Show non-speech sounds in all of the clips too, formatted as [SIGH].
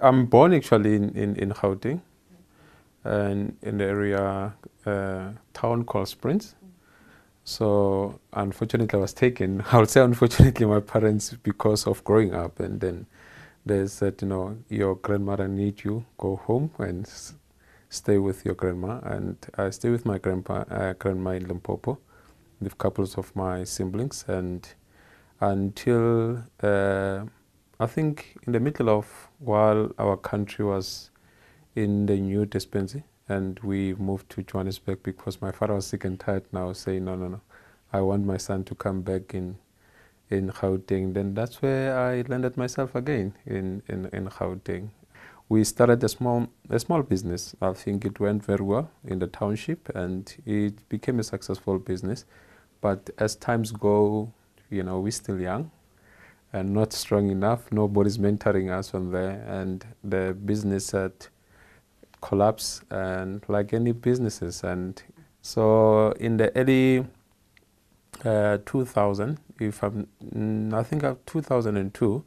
I'm born actually in, in, in Gauteng and in the area uh, town called Springs. So unfortunately, I was taken. [LAUGHS] I would say unfortunately, my parents because of growing up, and then they said, you know, your grandmother need you. Go home and stay with your grandma. And I stay with my grandpa, uh, grandma in Limpopo, with couples of my siblings, and until uh, I think in the middle of while our country was in the new dispensary and we moved to Johannesburg because my father was sick and tired now saying no no no. I want my son to come back in in Gauteng. Then that's where I landed myself again in in, in Gauteng. We started a small a small business. I think it went very well in the township and it became a successful business. But as times go you know we're still young and not strong enough. Nobody's mentoring us on there, and the business had collapsed, and like any businesses. And so in the early uh, 2000, if I'm, I think of 2002,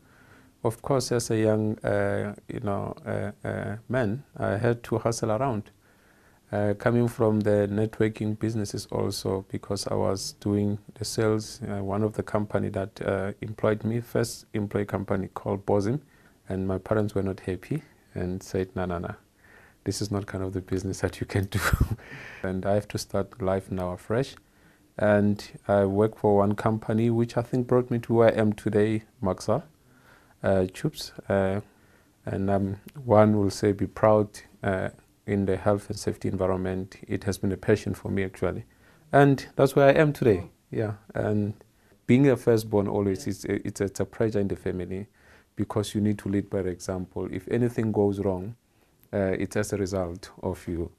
of course, as a young, uh, you know, uh, uh, man, I had to hustle around. Uh, coming from the networking businesses also because I was doing the sales. Uh, one of the company that uh, employed me, first employee company called Bosim, and my parents were not happy and said, "No, no, no, this is not kind of the business that you can [LAUGHS] do." and I have to start life now afresh. And I work for one company which I think brought me to where I am today, Maxa uh, Tubes. Uh, and um, one will say, be proud uh, in the health and safety environment. It has been a passion for me actually, and that's where I am today. Yeah, and being a firstborn always is it's, it's a pressure in the family because you need to lead by example. If anything goes wrong, uh, it's as a result of you.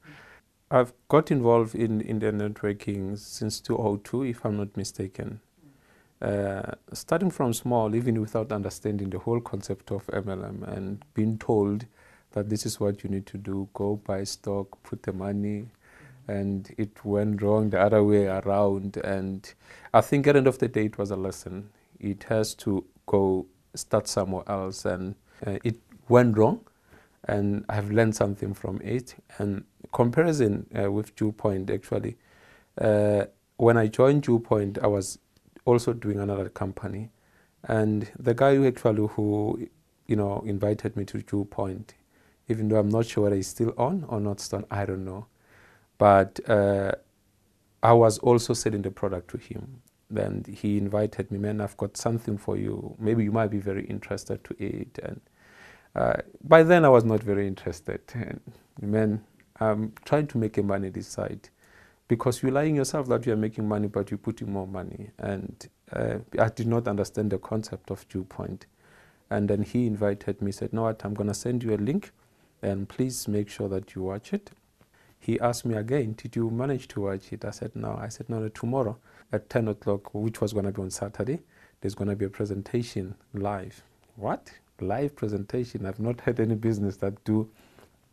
I've got involved in, in the networking since 2002, if I'm not mistaken. Uh, starting from small, even without understanding the whole concept of MLM and being told that this is what you need to do go buy stock, put the money, and it went wrong the other way around. And I think at the end of the day, it was a lesson. It has to go start somewhere else, and uh, it went wrong. And I've learned something from it. And comparison uh, with Dew Point, actually, uh, when I joined Dew Point, I was also doing another company, and the guy who actually who you know invited me to Dew Point, even though I'm not sure whether he's still on or not still I don't know. But uh, I was also selling the product to him. Then he invited me, man, I've got something for you. Maybe you might be very interested to it. And uh, by then I was not very interested. And man, I'm trying to make a money this side because you're lying yourself that you're making money, but you're putting more money. And uh, I did not understand the concept of Dew Point. And then he invited me, said, no, what, I'm going to send you a link and please make sure that you watch it. He asked me again, Did you manage to watch it? I said, No. I said, No, no tomorrow at 10 o'clock, which was going to be on Saturday, there's going to be a presentation live. What? Live presentation? I've not had any business that do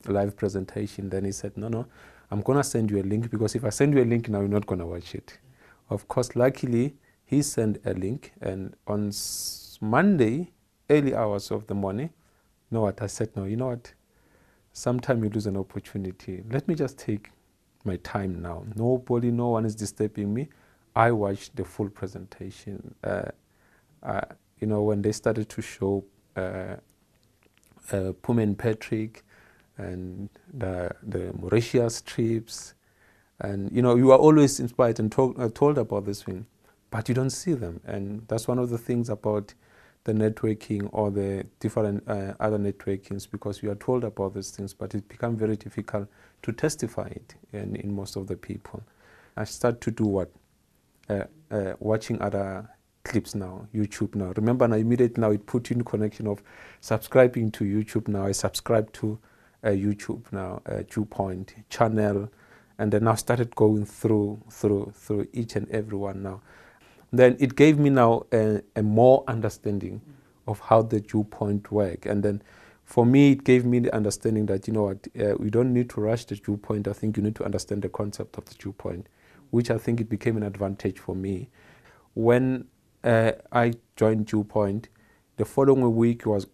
live presentation. Then he said, No, no, I'm going to send you a link because if I send you a link now, you're not going to watch it. Of course, luckily, he sent a link, and on Monday, early hours of the morning, you know what? I said, No, you know what? Sometimes you lose an opportunity. Let me just take my time now. Nobody, no one is disturbing me. I watched the full presentation. Uh, uh, you know, when they started to show uh, uh, Pume and Patrick and the, the Mauritius trips, and you know, you are always inspired and uh, told about this thing, but you don't see them. And that's one of the things about the networking or the different uh, other networkings because we are told about these things, but it becomes very difficult to testify it in, in most of the people. I start to do what? Uh, uh, watching other clips now, YouTube now. Remember now, immediately now it put in connection of subscribing to YouTube now. I subscribe to uh, YouTube now, uh, Dew Point channel, and then I started going through through through each and every one now then it gave me now a, a more understanding of how the Dew Point work and then for me it gave me the understanding that you know what uh, we don't need to rush the Dew Point i think you need to understand the concept of the Dew Point which i think it became an advantage for me when uh, i joined Dew Point the following week was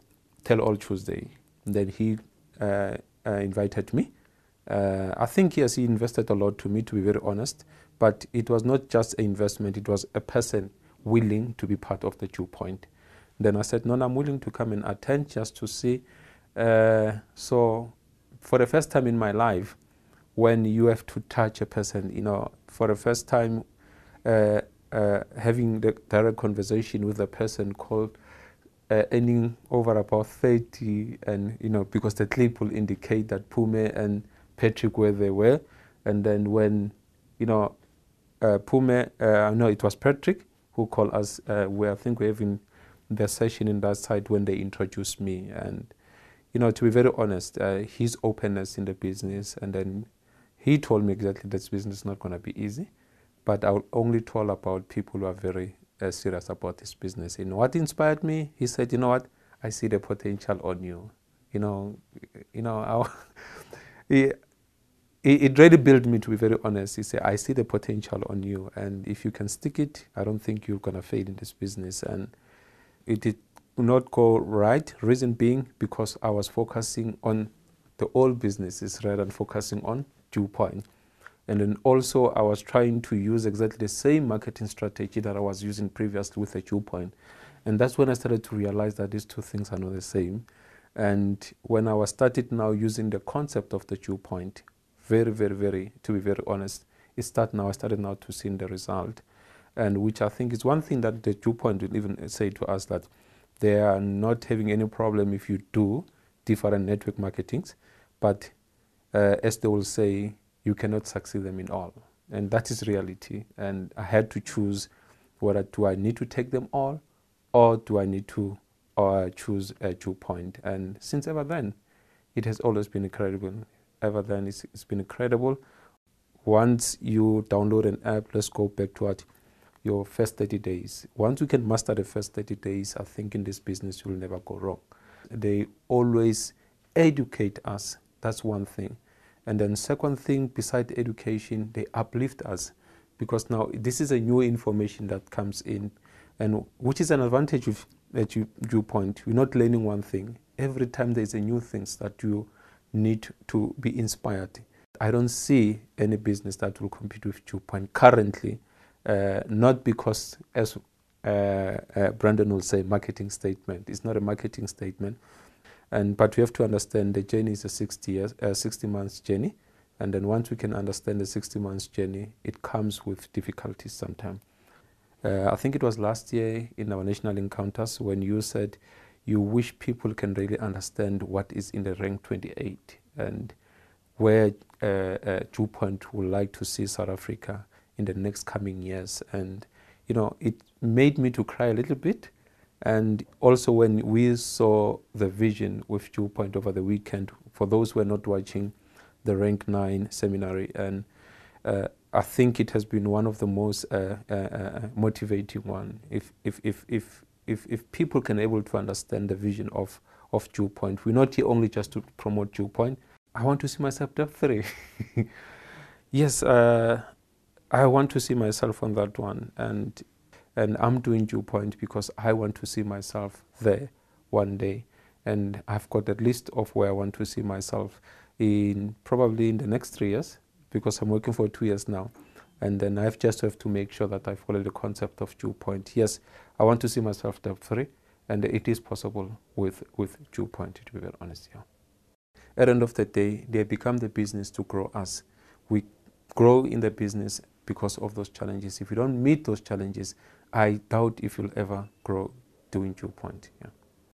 tell all tuesday then he uh, uh, invited me. Uh, I think yes, he invested a lot to me, to be very honest. But it was not just an investment; it was a person willing to be part of the Dew Point. Then I said, no, I'm willing to come and attend just to see. Uh, so, for the first time in my life, when you have to touch a person, you know, for the first time, uh, uh, having the direct conversation with a person called uh, earning over about 30 and you know because the clip will indicate that Pume and Patrick where they were and then when you know uh, Pume uh, no it was Patrick who called us uh, where I think we're having the session in that side when they introduced me and you know to be very honest uh, his openness in the business and then he told me exactly this business is not going to be easy but I'll only tell about people who are very uh, serious about this business. And what inspired me, he said, you know what, I see the potential on you. You know, you know, [LAUGHS] it, it really built me to be very honest. He said, I see the potential on you, and if you can stick it, I don't think you're gonna fail in this business. And it did not go right. Reason being because I was focusing on the old businesses rather than focusing on Dew Point. And then also I was trying to use exactly the same marketing strategy that I was using previously with the Dew Point. And that's when I started to realize that these two things are not the same. And when I was started now using the concept of the Dew Point, very, very, very, to be very honest, it started now, I started now to see the result. And which I think is one thing that the Dew Point will even say to us that they are not having any problem if you do different network marketings. But uh, as they will say, you cannot succeed them in all. And that is reality. And I had to choose whether do I need to take them all or do I need to or choose a Dew Point. And since ever then, it has always been incredible. Ever then, it's, it's been incredible. Once you download an app, let's go back to what your first 30 days. Once you can master the first 30 days, I think in this business you'll never go wrong. They always educate us. That's one thing. And then second thing, beside education, they uplift us because now this is a new information that comes in and which is an advantage of that you, Dew Point. You're not learning one thing. Every time there's a new things that you need to be inspired. I don't see any business that will compete with Dew Point currently, uh, not because as uh, uh, Brandon will say marketing statement. It's not a marketing statement, and, but we have to understand the journey is a 60, years, uh, 60 months journey. And then once we can understand the 60 months journey, it comes with difficulties sometimes. Uh, I think it was last year in our national encounters when you said you wish people can really understand what is in the rank 28 and where uh, uh, Point would like to see South Africa in the next coming years. And, you know, it made me to cry a little bit and also, when we saw the vision with Dew Point over the weekend, for those who are not watching the Rank 9 seminary, and uh, I think it has been one of the most uh, uh, uh, motivating one. If, if, if, if, if, if people can able to understand the vision of, of Dew Point, we're not here only just to promote Dew Point. I want to see myself top three. [LAUGHS] yes, uh, I want to see myself on that one. And and I'm doing Dew Point because I want to see myself there one day. And I've got a list of where I want to see myself in probably in the next three years because I'm working for two years now. And then I just have to make sure that I follow the concept of Dew Point. Yes, I want to see myself top three, and it is possible with, with Dew Point, to be very honest here. At the end of the day, they become the business to grow us. We grow in the business because of those challenges. If you don't meet those challenges, I doubt if you'll ever grow doing Dew Point. Yeah.